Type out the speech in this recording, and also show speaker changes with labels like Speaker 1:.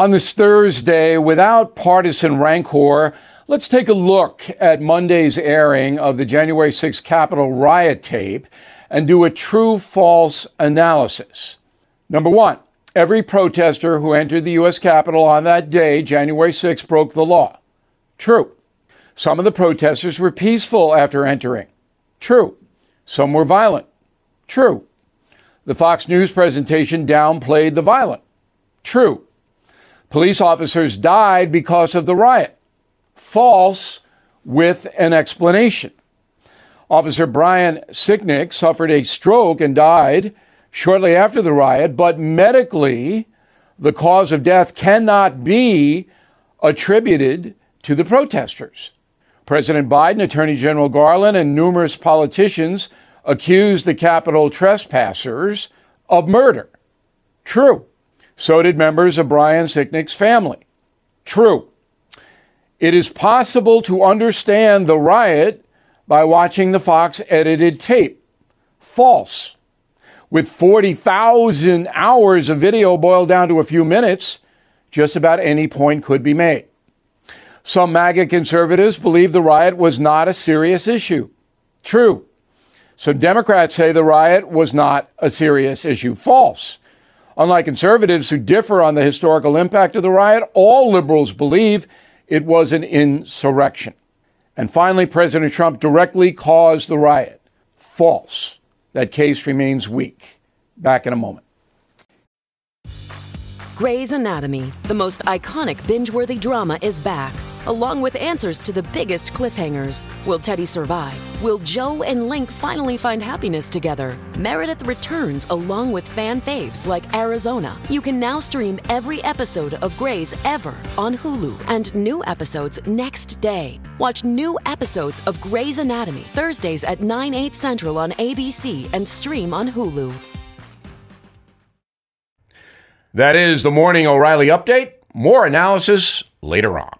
Speaker 1: on this Thursday, without partisan rancor, let's take a look at Monday's airing of the January 6th Capitol riot tape and do a true false analysis. Number one, every protester who entered the U.S. Capitol on that day, January 6th, broke the law. True. Some of the protesters were peaceful after entering. True. Some were violent. True. The Fox News presentation downplayed the violent. True. Police officers died because of the riot. False with an explanation. Officer Brian Sicknick suffered a stroke and died shortly after the riot, but medically, the cause of death cannot be attributed to the protesters. President Biden, Attorney General Garland, and numerous politicians accused the Capitol trespassers of murder. True. So did members of Brian Sicknick's family. True. It is possible to understand the riot by watching the Fox edited tape. False. With 40,000 hours of video boiled down to a few minutes, just about any point could be made. Some MAGA conservatives believe the riot was not a serious issue. True. So Democrats say the riot was not a serious issue. False. Unlike conservatives who differ on the historical impact of the riot, all liberals believe it was an insurrection. And finally, President Trump directly caused the riot. False. That case remains weak. Back in a moment.
Speaker 2: Grey's Anatomy, the most iconic binge worthy drama, is back along with answers to the biggest cliffhangers. Will Teddy survive? Will Jo and Link finally find happiness together? Meredith returns along with fan faves like Arizona. You can now stream every episode of Grey's ever on Hulu and new episodes next day. Watch new episodes of Grey's Anatomy Thursdays at 9, 8 central on ABC and stream on Hulu.
Speaker 1: That is the Morning O'Reilly Update. More analysis later on.